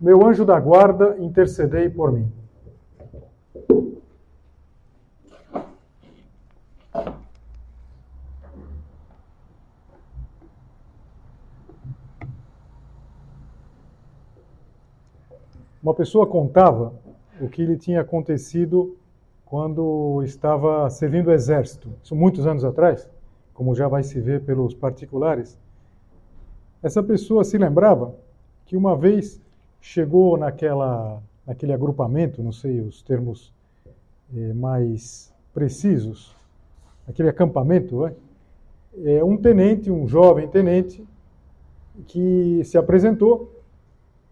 meu anjo da guarda, intercedei por mim. Uma pessoa contava o que lhe tinha acontecido quando estava servindo o exército. Isso muitos anos atrás, como já vai se ver pelos particulares. Essa pessoa se lembrava que uma vez chegou naquela, naquele agrupamento, não sei os termos eh, mais precisos, aquele acampamento, é? é um tenente, um jovem tenente, que se apresentou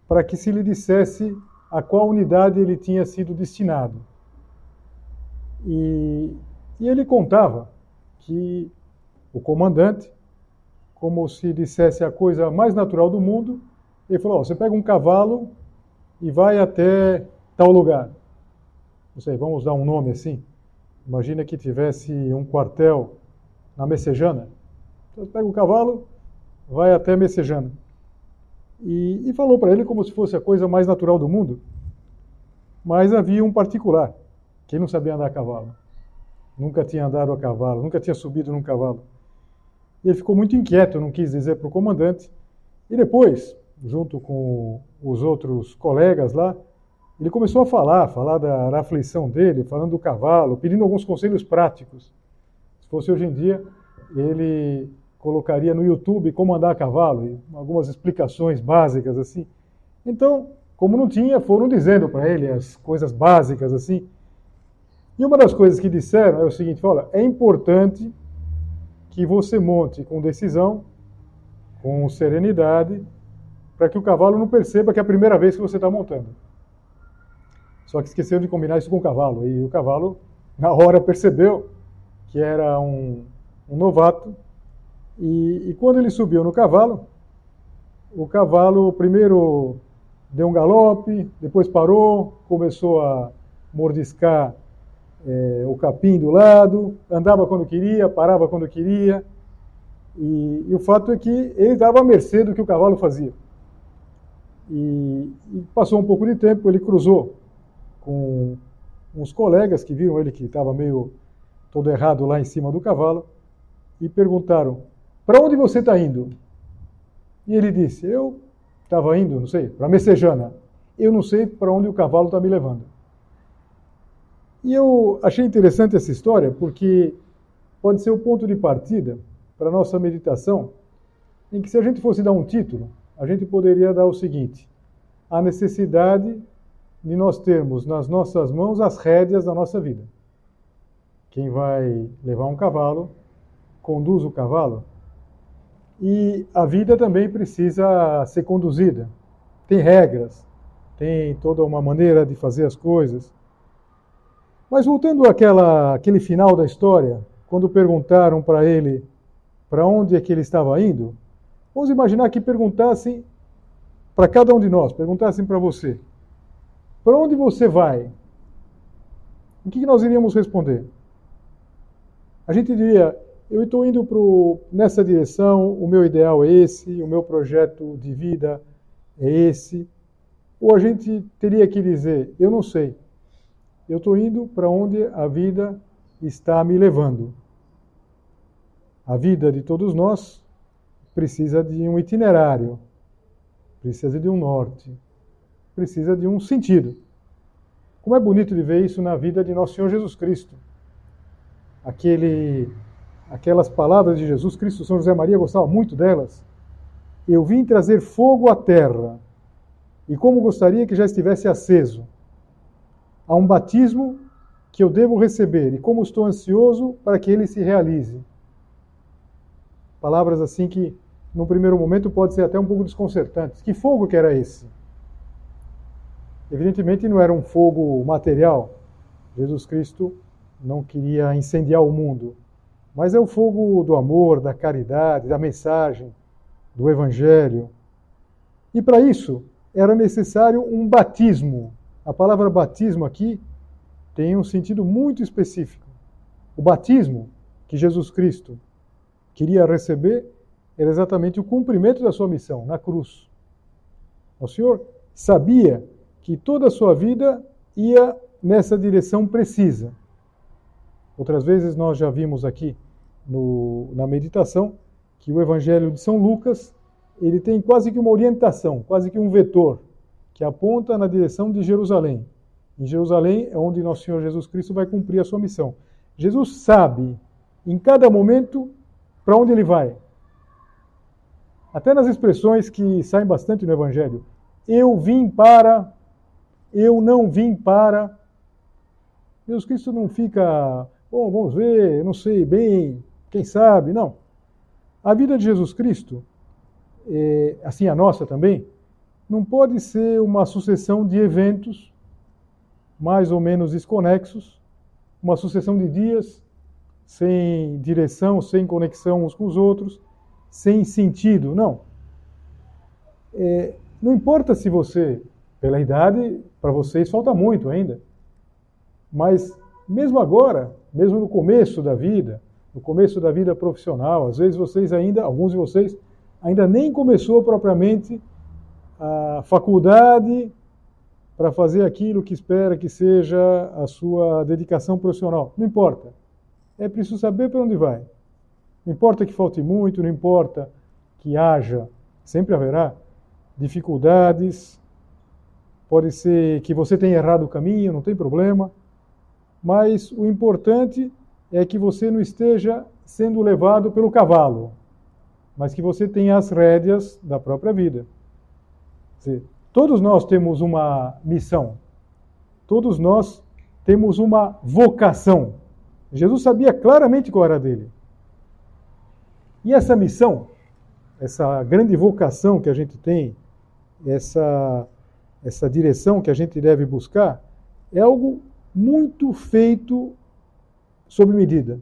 para que se lhe dissesse a qual unidade ele tinha sido destinado. E, e ele contava que o comandante, como se dissesse a coisa mais natural do mundo, ele falou: você pega um cavalo e vai até tal lugar. Não sei, vamos dar um nome assim. Imagina que tivesse um quartel na Messejana. Você pega o cavalo, vai até Messejana. E, e falou para ele como se fosse a coisa mais natural do mundo. Mas havia um particular, que não sabia andar a cavalo. Nunca tinha andado a cavalo, nunca tinha subido num cavalo. E ele ficou muito inquieto, não quis dizer para o comandante. E depois, junto com os outros colegas lá, ele começou a falar, falar da, da, aflição dele, falando do cavalo, pedindo alguns conselhos práticos. Se fosse hoje em dia, ele colocaria no YouTube como andar a cavalo, algumas explicações básicas assim. Então, como não tinha, foram dizendo para ele as coisas básicas assim. E uma das coisas que disseram é o seguinte: olha, é importante que você monte com decisão, com serenidade, para que o cavalo não perceba que é a primeira vez que você está montando. Só que esqueceu de combinar isso com o cavalo. E o cavalo, na hora, percebeu que era um, um novato. E, e quando ele subiu no cavalo, o cavalo primeiro deu um galope, depois parou, começou a mordiscar é, o capim do lado, andava quando queria, parava quando queria. E, e o fato é que ele estava à mercê do que o cavalo fazia. E, e, passou um pouco de tempo, ele cruzou com uns colegas que viram ele que estava meio todo errado lá em cima do cavalo e perguntaram: Para onde você está indo? E ele disse: Eu estava indo, não sei, para Messejana. Eu não sei para onde o cavalo está me levando. E eu achei interessante essa história porque pode ser o ponto de partida para a nossa meditação, em que se a gente fosse dar um título, a gente poderia dar o seguinte: a necessidade de nós termos nas nossas mãos as rédeas da nossa vida. Quem vai levar um cavalo, conduz o cavalo. E a vida também precisa ser conduzida. Tem regras, tem toda uma maneira de fazer as coisas. Mas voltando àquela, àquele final da história, quando perguntaram para ele para onde é que ele estava indo, Vamos imaginar que perguntassem para cada um de nós, perguntassem para você: para onde você vai? O que nós iríamos responder? A gente diria: eu estou indo pro, nessa direção, o meu ideal é esse, o meu projeto de vida é esse. Ou a gente teria que dizer: eu não sei, eu estou indo para onde a vida está me levando. A vida de todos nós precisa de um itinerário, precisa de um norte, precisa de um sentido. Como é bonito de ver isso na vida de nosso Senhor Jesus Cristo. Aquele, aquelas palavras de Jesus Cristo, São José Maria gostava muito delas. Eu vim trazer fogo à terra, e como gostaria que já estivesse aceso. Há um batismo que eu devo receber, e como estou ansioso para que ele se realize. Palavras assim que no primeiro momento pode ser até um pouco desconcertantes. Que fogo que era esse? Evidentemente não era um fogo material. Jesus Cristo não queria incendiar o mundo, mas é o fogo do amor, da caridade, da mensagem, do evangelho. E para isso era necessário um batismo. A palavra batismo aqui tem um sentido muito específico. O batismo que Jesus Cristo queria receber era exatamente o cumprimento da sua missão na cruz. O Senhor sabia que toda a sua vida ia nessa direção precisa. Outras vezes nós já vimos aqui no, na meditação que o Evangelho de São Lucas ele tem quase que uma orientação, quase que um vetor que aponta na direção de Jerusalém. Em Jerusalém é onde nosso Senhor Jesus Cristo vai cumprir a sua missão. Jesus sabe em cada momento para onde ele vai. Até nas expressões que saem bastante no Evangelho. Eu vim para, eu não vim para. Jesus Cristo não fica, bom, vamos ver, não sei bem, quem sabe, não. A vida de Jesus Cristo, é, assim a nossa também, não pode ser uma sucessão de eventos mais ou menos desconexos, uma sucessão de dias sem direção, sem conexão uns com os outros, sem sentido. Não. É, não importa se você, pela idade, para vocês falta muito ainda, mas mesmo agora, mesmo no começo da vida, no começo da vida profissional, às vezes vocês ainda, alguns de vocês, ainda nem começou propriamente a faculdade para fazer aquilo que espera que seja a sua dedicação profissional. Não importa. É preciso saber para onde vai. Não importa que falte muito, não importa que haja, sempre haverá dificuldades. Pode ser que você tenha errado o caminho, não tem problema. Mas o importante é que você não esteja sendo levado pelo cavalo, mas que você tenha as rédeas da própria vida. Dizer, todos nós temos uma missão, todos nós temos uma vocação. Jesus sabia claramente qual era dele. E essa missão, essa grande vocação que a gente tem, essa, essa direção que a gente deve buscar, é algo muito feito sob medida.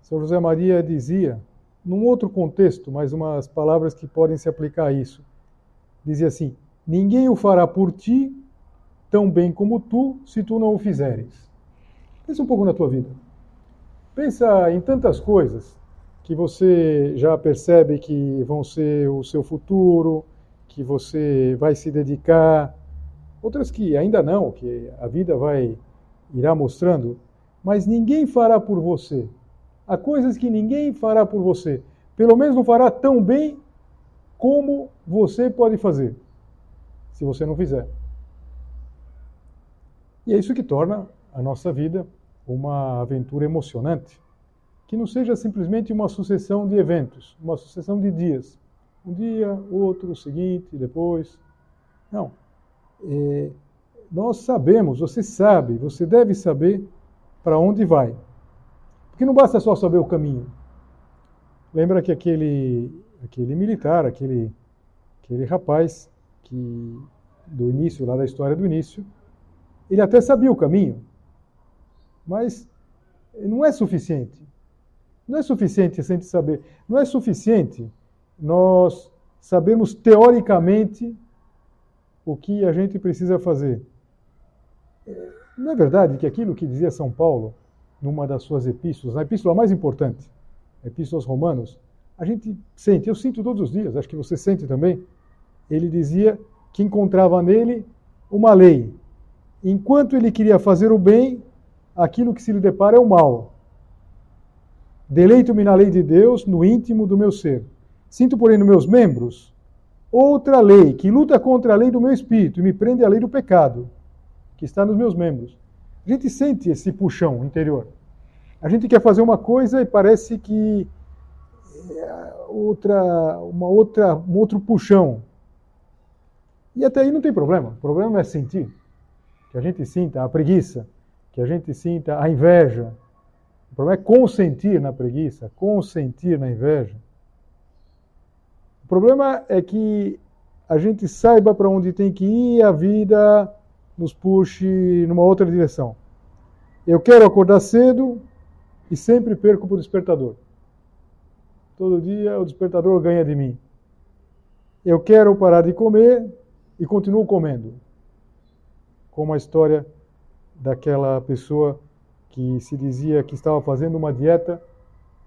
São José Maria dizia, num outro contexto, mas umas palavras que podem se aplicar a isso dizia assim: Ninguém o fará por ti tão bem como tu, se tu não o fizeres. Pensa um pouco na tua vida. Pensa em tantas coisas que você já percebe que vão ser o seu futuro, que você vai se dedicar, outras que ainda não, que a vida vai irá mostrando, mas ninguém fará por você. Há coisas que ninguém fará por você. Pelo menos não fará tão bem como você pode fazer, se você não fizer. E é isso que torna a nossa vida uma aventura emocionante, que não seja simplesmente uma sucessão de eventos, uma sucessão de dias. Um dia, outro, o seguinte, depois. Não. É, nós sabemos, você sabe, você deve saber para onde vai. Porque não basta só saber o caminho. Lembra que aquele aquele militar, aquele, aquele rapaz que do início, lá da história do início, ele até sabia o caminho, mas não é suficiente. Não é suficiente a gente saber. Não é suficiente nós sabermos teoricamente o que a gente precisa fazer. Não é verdade que aquilo que dizia São Paulo, numa das suas epístolas, na epístola mais importante, Epístola aos Romanos, a gente sente, eu sinto todos os dias, acho que você sente também. Ele dizia que encontrava nele uma lei. Enquanto ele queria fazer o bem, aquilo que se lhe depara é o mal. Deleito-me na lei de Deus, no íntimo do meu ser. Sinto, porém, nos meus membros outra lei que luta contra a lei do meu espírito e me prende à lei do pecado, que está nos meus membros. A gente sente esse puxão interior. A gente quer fazer uma coisa e parece que outra, uma outra, um outro puxão. E até aí não tem problema. O problema é sentir. Que a gente sinta a preguiça, que a gente sinta a inveja. O problema é consentir na preguiça, consentir na inveja. O problema é que a gente saiba para onde tem que ir e a vida nos puxe numa outra direção. Eu quero acordar cedo e sempre perco por despertador. Todo dia o despertador ganha de mim. Eu quero parar de comer e continuo comendo. Como a história daquela pessoa que se dizia que estava fazendo uma dieta,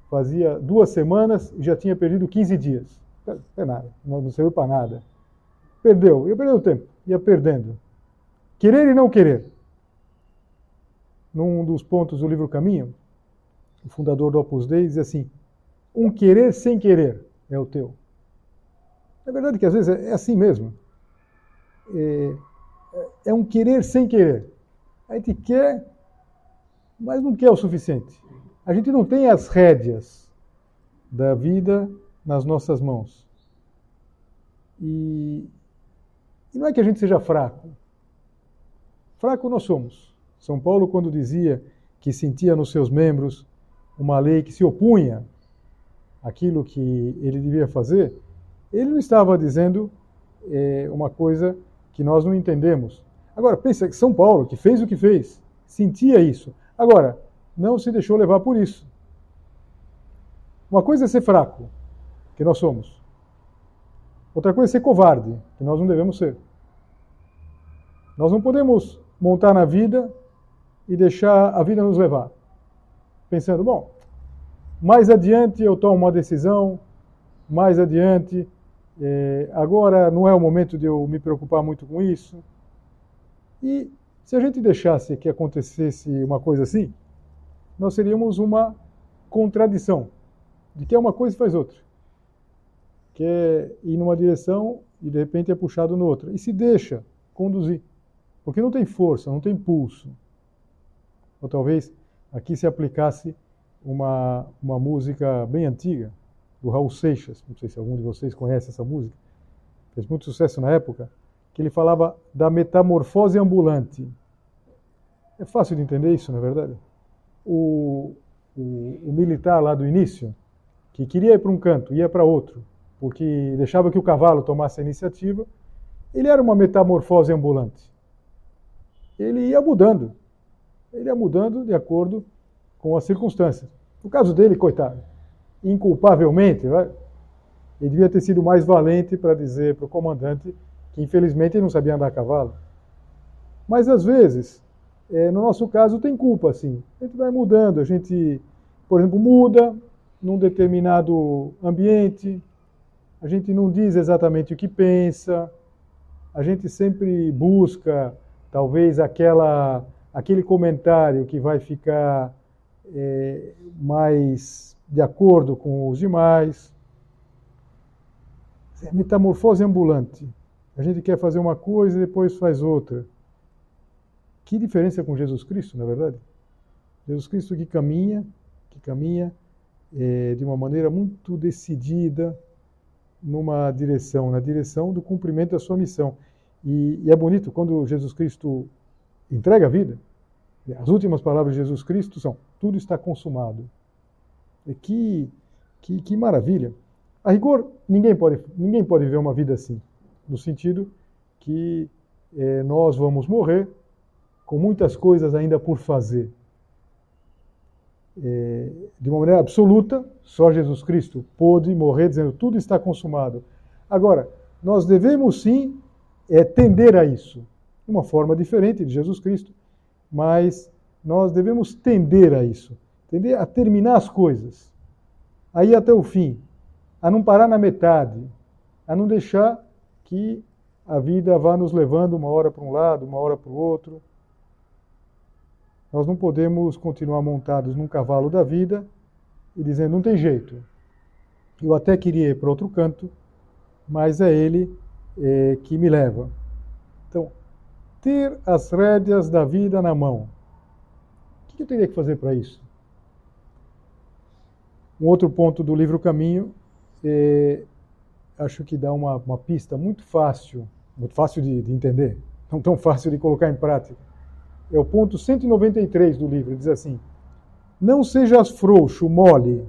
fazia duas semanas e já tinha perdido 15 dias. É nada, não serviu para nada. Perdeu, ia perdendo tempo, ia perdendo. Querer e não querer. Num dos pontos do livro Caminho, o fundador do Opus Dei diz assim: um querer sem querer é o teu. É verdade que às vezes é assim mesmo. É, é um querer sem querer. A gente quer, mas não quer o suficiente. A gente não tem as rédeas da vida nas nossas mãos. E, e não é que a gente seja fraco. Fraco nós somos. São Paulo, quando dizia que sentia nos seus membros uma lei que se opunha àquilo que ele devia fazer, ele não estava dizendo é, uma coisa que nós não entendemos. Agora, pensa que São Paulo, que fez o que fez, sentia isso. Agora, não se deixou levar por isso. Uma coisa é ser fraco, que nós somos. Outra coisa é ser covarde, que nós não devemos ser. Nós não podemos montar na vida e deixar a vida nos levar. Pensando, bom, mais adiante eu tomo uma decisão, mais adiante, é, agora não é o momento de eu me preocupar muito com isso. E se a gente deixasse que acontecesse uma coisa assim, nós seríamos uma contradição, de que é uma coisa e faz outra. Que é ir numa direção e de repente é puxado noutra. E se deixa conduzir. Porque não tem força, não tem pulso. Ou talvez aqui se aplicasse uma, uma música bem antiga, do Raul Seixas, não sei se algum de vocês conhece essa música, fez muito sucesso na época, que ele falava da metamorfose ambulante. É fácil de entender isso, não é verdade? O, o, o militar lá do início, que queria ir para um canto, ia para outro, porque deixava que o cavalo tomasse a iniciativa, ele era uma metamorfose ambulante. Ele ia mudando. Ele ia mudando de acordo com as circunstâncias. No caso dele, coitado, inculpavelmente, ele devia ter sido mais valente para dizer para o comandante que infelizmente não sabia andar a cavalo. Mas às vezes, é, no nosso caso, tem culpa, sim. A gente vai mudando, a gente, por exemplo, muda num determinado ambiente, a gente não diz exatamente o que pensa, a gente sempre busca, talvez, aquela, aquele comentário que vai ficar é, mais de acordo com os demais. É metamorfose ambulante. A gente quer fazer uma coisa e depois faz outra. Que diferença com Jesus Cristo, na é verdade? Jesus Cristo que caminha, que caminha é, de uma maneira muito decidida numa direção, na direção do cumprimento da sua missão. E, e é bonito quando Jesus Cristo entrega a vida. As últimas palavras de Jesus Cristo são: tudo está consumado. E que, que, que maravilha! A rigor, ninguém pode, ninguém pode viver uma vida assim, no sentido que é, nós vamos morrer com muitas coisas ainda por fazer. É, de uma maneira absoluta, só Jesus Cristo pôde morrer dizendo tudo está consumado. Agora, nós devemos sim é, tender a isso, de uma forma diferente de Jesus Cristo, mas nós devemos tender a isso, tender a terminar as coisas, a ir até o fim, a não parar na metade, a não deixar que a vida vá nos levando uma hora para um lado, uma hora para o outro. Nós não podemos continuar montados num cavalo da vida e dizendo, não tem jeito. Eu até queria ir para outro canto, mas é ele é, que me leva. Então, ter as rédeas da vida na mão. O que eu teria que fazer para isso? Um outro ponto do livro Caminho, é, acho que dá uma, uma, pista muito fácil, muito fácil de, de entender, não tão fácil de colocar em prática. É o ponto 193 do livro, diz assim: Não sejas frouxo, mole,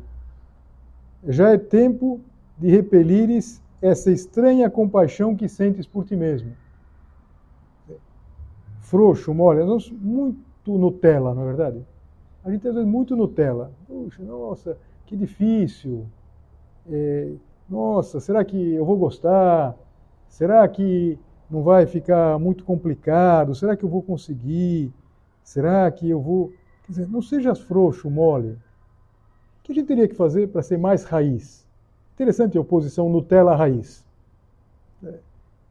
já é tempo de repelires essa estranha compaixão que sentes por ti mesmo. Frouxo, mole, muito Nutella, na é verdade. A gente às vezes muito Nutella. Puxa, nossa, que difícil. É, nossa, será que eu vou gostar? Será que não vai ficar muito complicado? Será que eu vou conseguir? Será que eu vou. Quer dizer, não sejas frouxo, mole. O que a gente teria que fazer para ser mais raiz? Interessante a oposição Nutella-raiz. É,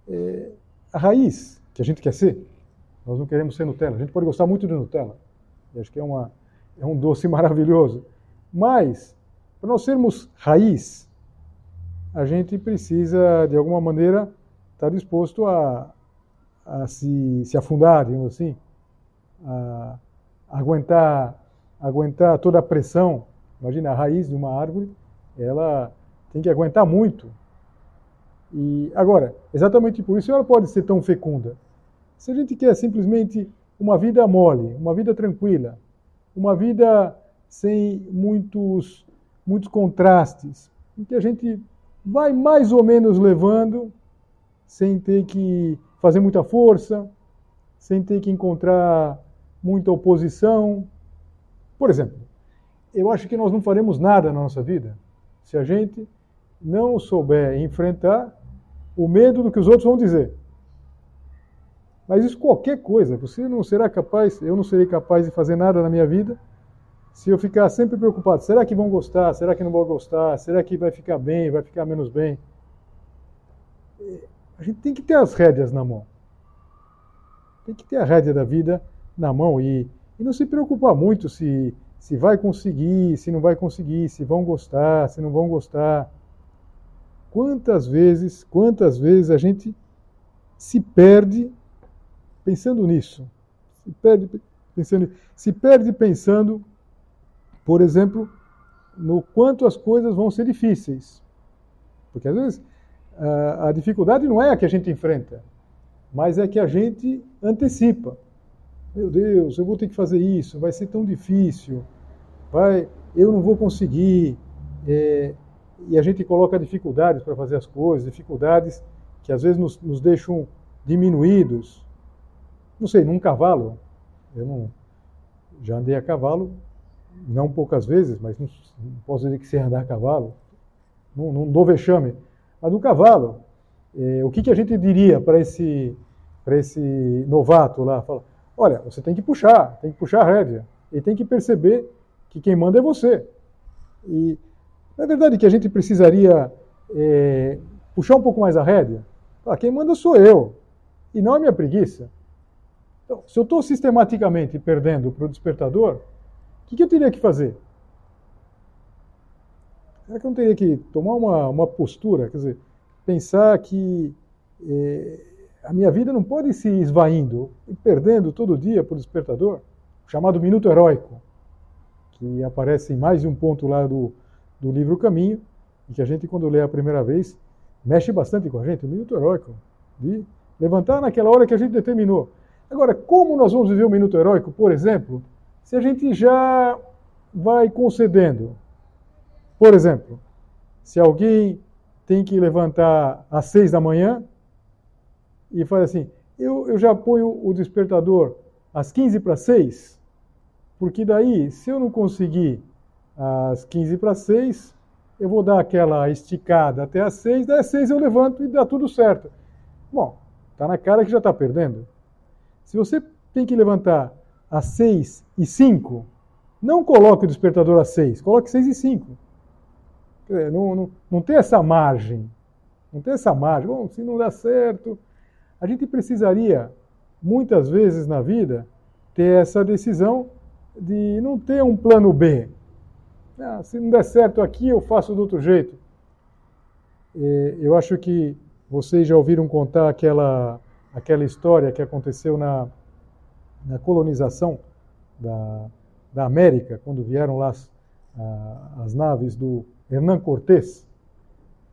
é, a raiz que a gente quer ser, nós não queremos ser Nutella. A gente pode gostar muito de Nutella. Eu acho que é, uma, é um doce maravilhoso. Mas, para nós sermos raiz, a gente precisa, de alguma maneira, estar disposto a, a se, se afundar, digamos assim, a, a aguentar, aguentar toda a pressão. Imagina, a raiz de uma árvore, ela tem que aguentar muito. E agora, exatamente por isso ela pode ser tão fecunda. Se a gente quer simplesmente uma vida mole, uma vida tranquila, uma vida sem muitos, muitos contrastes, em que a gente vai mais ou menos levando, sem ter que fazer muita força, sem ter que encontrar muita oposição. Por exemplo, eu acho que nós não faremos nada na nossa vida se a gente não souber enfrentar o medo do que os outros vão dizer. Mas isso qualquer coisa, você não será capaz, eu não serei capaz de fazer nada na minha vida se eu ficar sempre preocupado. Será que vão gostar? Será que não vão gostar? Será que vai ficar bem? Vai ficar menos bem? A gente tem que ter as rédeas na mão. Tem que ter a rédea da vida na mão e, e não se preocupar muito se, se vai conseguir, se não vai conseguir, se vão gostar, se não vão gostar. Quantas vezes, quantas vezes a gente se perde pensando nisso. Se perde pensando, se perde pensando, por exemplo, no quanto as coisas vão ser difíceis. Porque às vezes a dificuldade não é a que a gente enfrenta, mas é que a gente antecipa. Meu Deus, eu vou ter que fazer isso, vai ser tão difícil, vai, eu não vou conseguir. É, e a gente coloca dificuldades para fazer as coisas, dificuldades que às vezes nos, nos deixam diminuídos, não sei, num cavalo, eu não, já andei a cavalo, não poucas vezes, mas não, não posso dizer que sei andar a cavalo, não, não dou vexame, mas no cavalo, é, o que, que a gente diria para esse, esse novato lá? Fala, olha, você tem que puxar, tem que puxar a rédea, e tem que perceber que quem manda é você. E na verdade que a gente precisaria é, puxar um pouco mais a rédea. Quem manda sou eu, e não a minha preguiça. Então, se eu estou sistematicamente perdendo para o despertador, o que, eu teria que fazer? Será que eu não teria que tomar uma, uma postura? Quer dizer, pensar que é, a minha vida não pode se esvaindo e perdendo todo dia o despertador, chamado minuto heróico, que aparece em mais de um ponto lá do, do livro Caminho, e que a gente, quando lê a primeira vez, mexe bastante com a gente, o minuto heróico, de levantar naquela hora que a gente determinou. Agora, como nós vamos viver o minuto heróico, por exemplo, se a gente já vai concedendo? Por exemplo, se alguém tem que levantar às seis da manhã e faz assim, eu, eu já ponho o despertador às 15 para seis, porque daí, se eu não conseguir às 15 para seis, eu vou dar aquela esticada até às seis, daí às seis eu levanto e dá tudo certo. Bom, está na cara que já está perdendo. Se você tem que levantar às 6 e 5, não coloque o despertador às 6, coloque 6 e 5. Não, não, não tem essa margem. Não tem essa margem. Bom, se não dá certo. A gente precisaria, muitas vezes na vida, ter essa decisão de não ter um plano B. Ah, se não der certo aqui, eu faço do outro jeito. É, eu acho que vocês já ouviram contar aquela aquela história que aconteceu na, na colonização da, da América, quando vieram lá as, as naves do Hernán Cortés.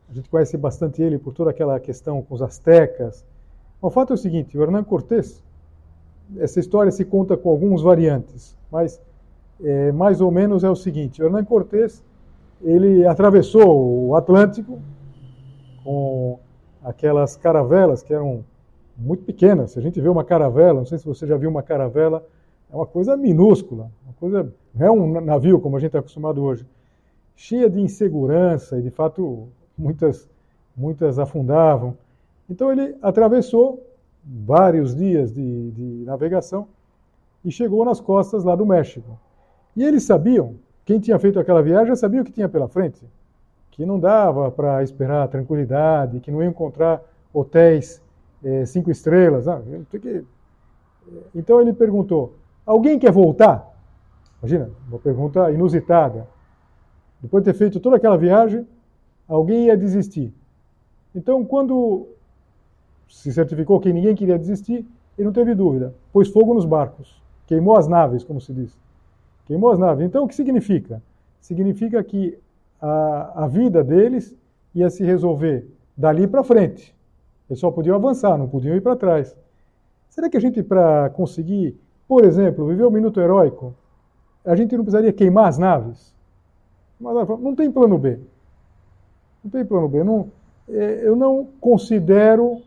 A gente conhece bastante ele por toda aquela questão com os astecas. O fato é o seguinte, o Hernán Cortés, essa história se conta com alguns variantes, mas é, mais ou menos é o seguinte, o Hernán Cortés, ele atravessou o Atlântico com aquelas caravelas que eram muito pequenas. Se a gente vê uma caravela, não sei se você já viu uma caravela, é uma coisa minúscula, uma coisa, não é um navio como a gente está acostumado hoje, cheia de insegurança e de fato muitas, muitas afundavam. Então ele atravessou vários dias de, de navegação e chegou nas costas lá do México. E eles sabiam, quem tinha feito aquela viagem sabia o que tinha pela frente, que não dava para esperar tranquilidade, que não ia encontrar hotéis é, cinco estrelas. Ah, que... Então ele perguntou: Alguém quer voltar? Imagina, uma pergunta inusitada. Depois de ter feito toda aquela viagem, alguém ia desistir. Então, quando se certificou que ninguém queria desistir, ele não teve dúvida. Pôs fogo nos barcos, queimou as naves, como se diz. Queimou as naves. Então, o que significa? Significa que a, a vida deles ia se resolver dali para frente. Eles só podiam avançar, não podiam ir para trás. Será que a gente, para conseguir por exemplo, viver o um minuto heróico, a gente não precisaria queimar as naves? Mas não tem plano B. Não tem plano B. Não, é, eu não considero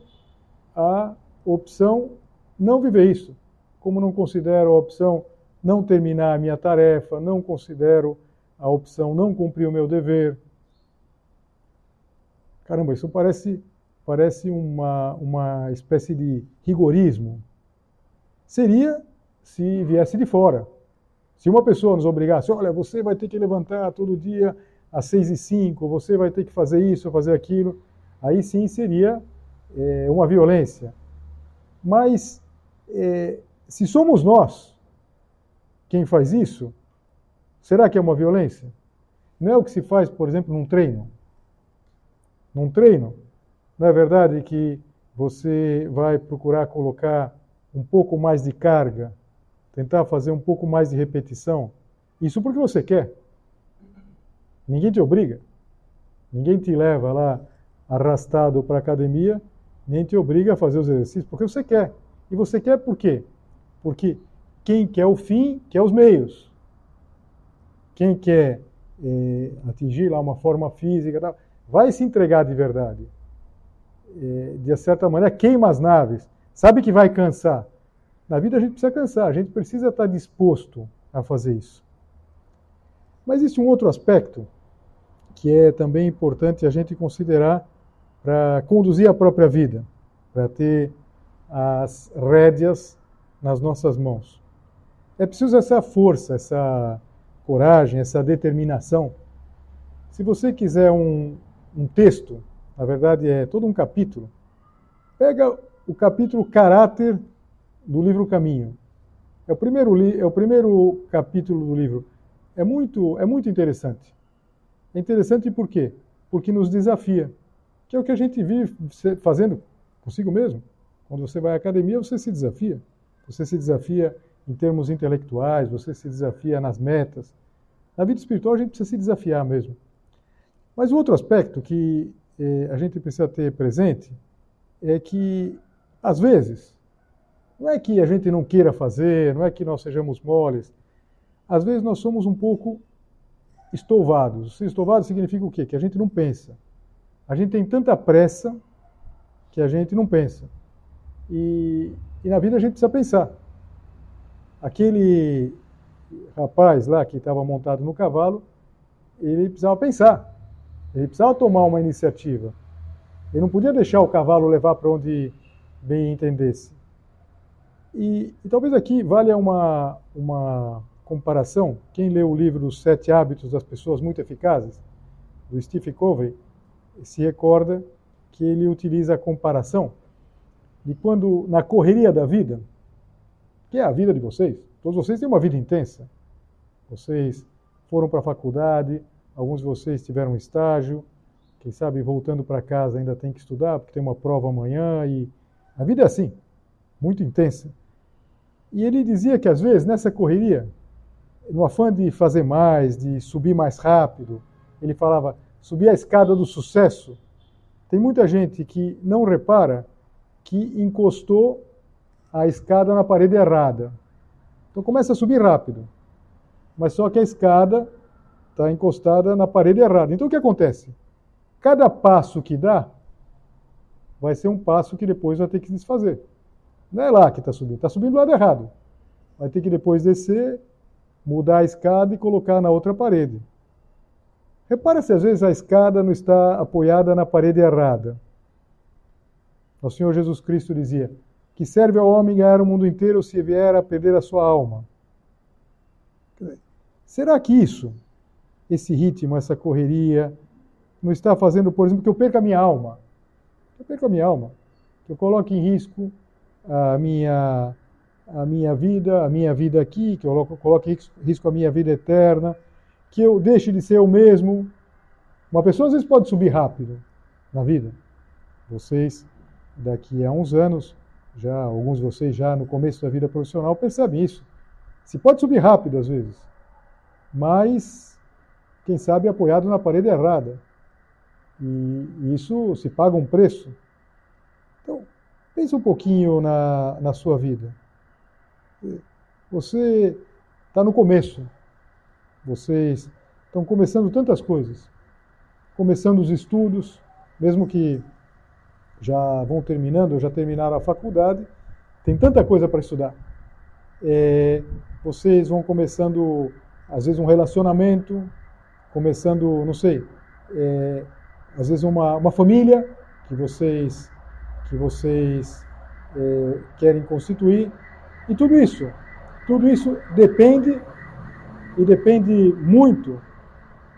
a opção não viver isso. Como não considero a opção não terminar a minha tarefa, não considero a opção não cumprir o meu dever. Caramba, isso parece, parece uma, uma espécie de rigorismo. Seria se viesse de fora. Se uma pessoa nos obrigasse, olha, você vai ter que levantar todo dia às seis e cinco, você vai ter que fazer isso, fazer aquilo, aí sim seria é, uma violência. Mas é, se somos nós quem faz isso, será que é uma violência? Não é o que se faz, por exemplo, num treino. Num treino, não é verdade que você vai procurar colocar um pouco mais de carga tentar fazer um pouco mais de repetição. Isso porque você quer. Ninguém te obriga. Ninguém te leva lá arrastado para a academia, nem te obriga a fazer os exercícios, porque você quer. E você quer por quê? Porque quem quer o fim, quer os meios. Quem quer é, atingir lá uma forma física, vai se entregar de verdade. É, de certa maneira, queima as naves. Sabe que vai cansar, na vida a gente precisa cansar, a gente precisa estar disposto a fazer isso. Mas existe um outro aspecto que é também importante a gente considerar para conduzir a própria vida, para ter as rédeas nas nossas mãos. É preciso essa força, essa coragem, essa determinação. Se você quiser um, um texto, na verdade é todo um capítulo, pega o capítulo Caráter do livro Caminho. É o primeiro, é o primeiro capítulo do livro. É muito, é muito interessante. É interessante por quê? Porque nos desafia. Que é o que a gente vive fazendo consigo mesmo. Quando você vai à academia, você se desafia. Você se desafia em termos intelectuais, você se desafia nas metas. Na vida espiritual, a gente precisa se desafiar mesmo. Mas o outro aspecto que eh, a gente precisa ter presente é que, às vezes, não é que a gente não queira fazer, não é que nós sejamos moles. Às vezes nós somos um pouco estouvados. Estouvado significa o quê? Que a gente não pensa. A gente tem tanta pressa que a gente não pensa. E, e na vida a gente precisa pensar. Aquele rapaz lá que estava montado no cavalo, ele precisava pensar. Ele precisava tomar uma iniciativa. Ele não podia deixar o cavalo levar para onde bem entendesse. E, e, talvez aqui valha uma, uma comparação. Quem leu o livro Os Sete Hábitos das Pessoas Muito Eficazes, do Steve Covey, se recorda que ele utiliza a comparação de quando, na correria da vida, que é a vida de vocês, todos vocês têm uma vida intensa. Vocês foram para a faculdade, alguns de vocês tiveram estágio, quem sabe voltando para casa ainda tem que estudar, porque tem uma prova amanhã, e a vida é assim, muito intensa. E ele dizia que às vezes nessa correria, no afã de fazer mais, de subir mais rápido, ele falava subir a escada do sucesso. Tem muita gente que não repara que encostou a escada na parede errada. Então começa a subir rápido, mas só que a escada está encostada na parede errada. Então o que acontece? Cada passo que dá, vai ser um passo que depois vai ter que desfazer. Não é lá que está subindo, está subindo do lado errado. Vai ter que depois descer, mudar a escada e colocar na outra parede. Repara se às vezes a escada não está apoiada na parede errada. O Senhor Jesus Cristo dizia: Que serve ao homem ganhar o mundo inteiro se vier a perder a sua alma? Será que isso, esse ritmo, essa correria, não está fazendo, por exemplo, que eu perca a minha alma? Que eu perca a minha alma, que eu coloque em risco a minha, a minha vida, a minha vida aqui, que eu coloque em risco a minha vida eterna, que eu deixe de ser o mesmo. Uma pessoa às vezes pode subir rápido na vida. Vocês, daqui a uns anos, já alguns de vocês já no começo da vida profissional percebem isso. Se pode subir rápido às vezes, mas quem sabe apoiado na parede errada. E isso se paga um preço. Então, pense um pouquinho na, na sua vida. Você está no começo. Vocês estão começando tantas coisas. Começando os estudos, mesmo que já vão terminando, já terminaram a faculdade, tem tanta coisa para estudar. É, vocês vão começando, às vezes, um relacionamento, começando, não sei, é, às vezes uma, uma família que vocês, que vocês é, querem constituir. E tudo isso, tudo isso depende e depende muito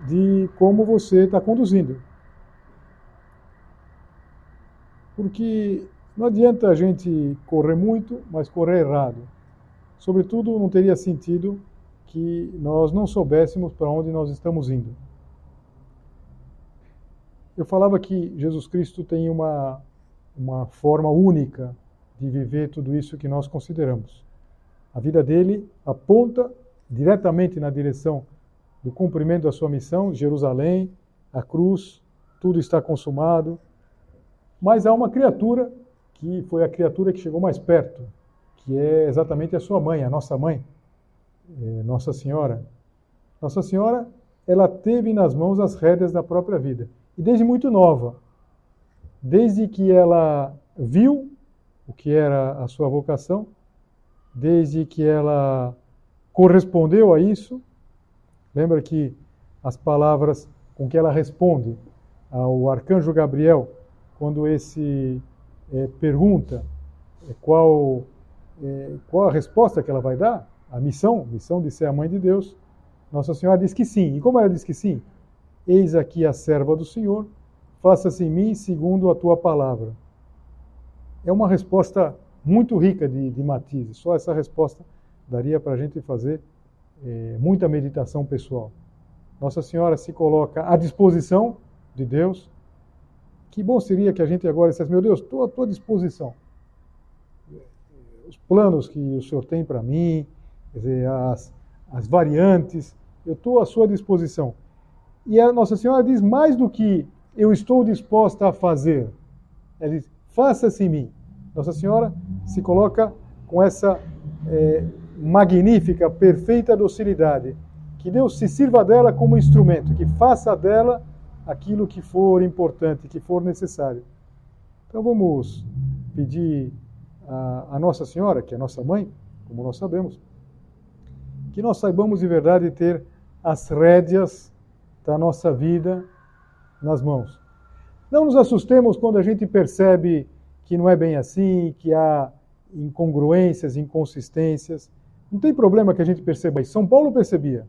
de como você está conduzindo. Porque não adianta a gente correr muito, mas correr errado. Sobretudo, não teria sentido que nós não soubéssemos para onde nós estamos indo. Eu falava que Jesus Cristo tem uma, uma forma única de viver tudo isso que nós consideramos. A vida dele aponta diretamente na direção do cumprimento da sua missão, Jerusalém, a cruz, tudo está consumado. Mas há uma criatura que foi a criatura que chegou mais perto, que é exatamente a sua mãe, a nossa mãe, Nossa Senhora. Nossa Senhora, ela teve nas mãos as rédeas da própria vida e desde muito nova. Desde que ela viu o que era a sua vocação, desde que ela correspondeu a isso. Lembra que as palavras com que ela responde ao arcanjo Gabriel, quando esse é, pergunta é, qual, é, qual a resposta que ela vai dar, a missão, missão de ser a mãe de Deus, Nossa Senhora diz que sim. E como ela diz que sim? Eis aqui a serva do Senhor, faça-se em mim segundo a tua palavra. É uma resposta muito rica de, de matizes. Só essa resposta daria para a gente fazer é, muita meditação pessoal. Nossa Senhora se coloca à disposição de Deus. Que bom seria que a gente agora dissesse: Meu Deus, estou à tua disposição. Os planos que o Senhor tem para mim, dizer, as, as variantes, eu estou à sua disposição. E a Nossa Senhora diz mais do que eu estou disposta a fazer. Ela diz, faça-se em mim. Nossa Senhora se coloca com essa é, magnífica, perfeita docilidade. Que Deus se sirva dela como instrumento, que faça dela aquilo que for importante, que for necessário. Então vamos pedir a, a Nossa Senhora, que é nossa mãe, como nós sabemos, que nós saibamos de verdade ter as rédeas da nossa vida nas mãos. Não nos assustemos quando a gente percebe que não é bem assim, que há incongruências, inconsistências. Não tem problema que a gente perceba isso. São Paulo percebia.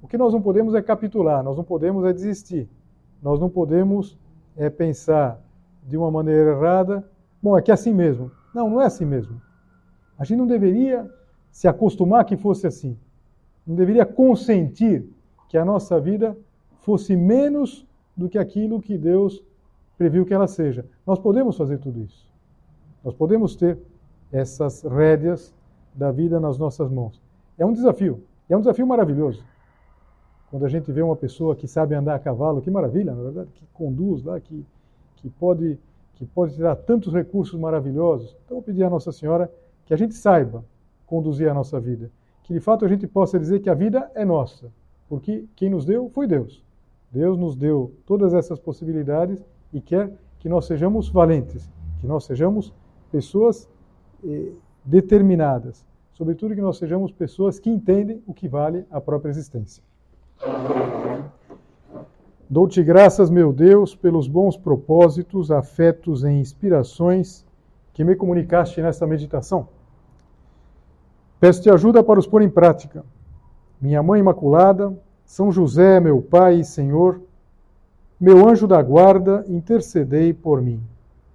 O que nós não podemos é capitular, nós não podemos é desistir. Nós não podemos é pensar de uma maneira errada, bom, é que é assim mesmo. Não, não é assim mesmo. A gente não deveria se acostumar que fosse assim. Não deveria consentir que a nossa vida fosse menos do que aquilo que Deus previu que ela seja. Nós podemos fazer tudo isso. Nós podemos ter essas rédeas da vida nas nossas mãos. É um desafio. É um desafio maravilhoso. Quando a gente vê uma pessoa que sabe andar a cavalo, que maravilha, na verdade, que conduz lá, que, que, pode, que pode tirar tantos recursos maravilhosos. Então, eu pedi à Nossa Senhora que a gente saiba conduzir a nossa vida. Que de fato a gente possa dizer que a vida é nossa. Porque quem nos deu foi Deus. Deus nos deu todas essas possibilidades e quer que nós sejamos valentes, que nós sejamos pessoas eh, determinadas, sobretudo que nós sejamos pessoas que entendem o que vale a própria existência. Dou-te graças, meu Deus, pelos bons propósitos, afetos e inspirações que me comunicaste nesta meditação. Peço-te ajuda para os pôr em prática. Minha Mãe Imaculada, São José, meu Pai e Senhor, meu anjo da guarda, intercedei por mim.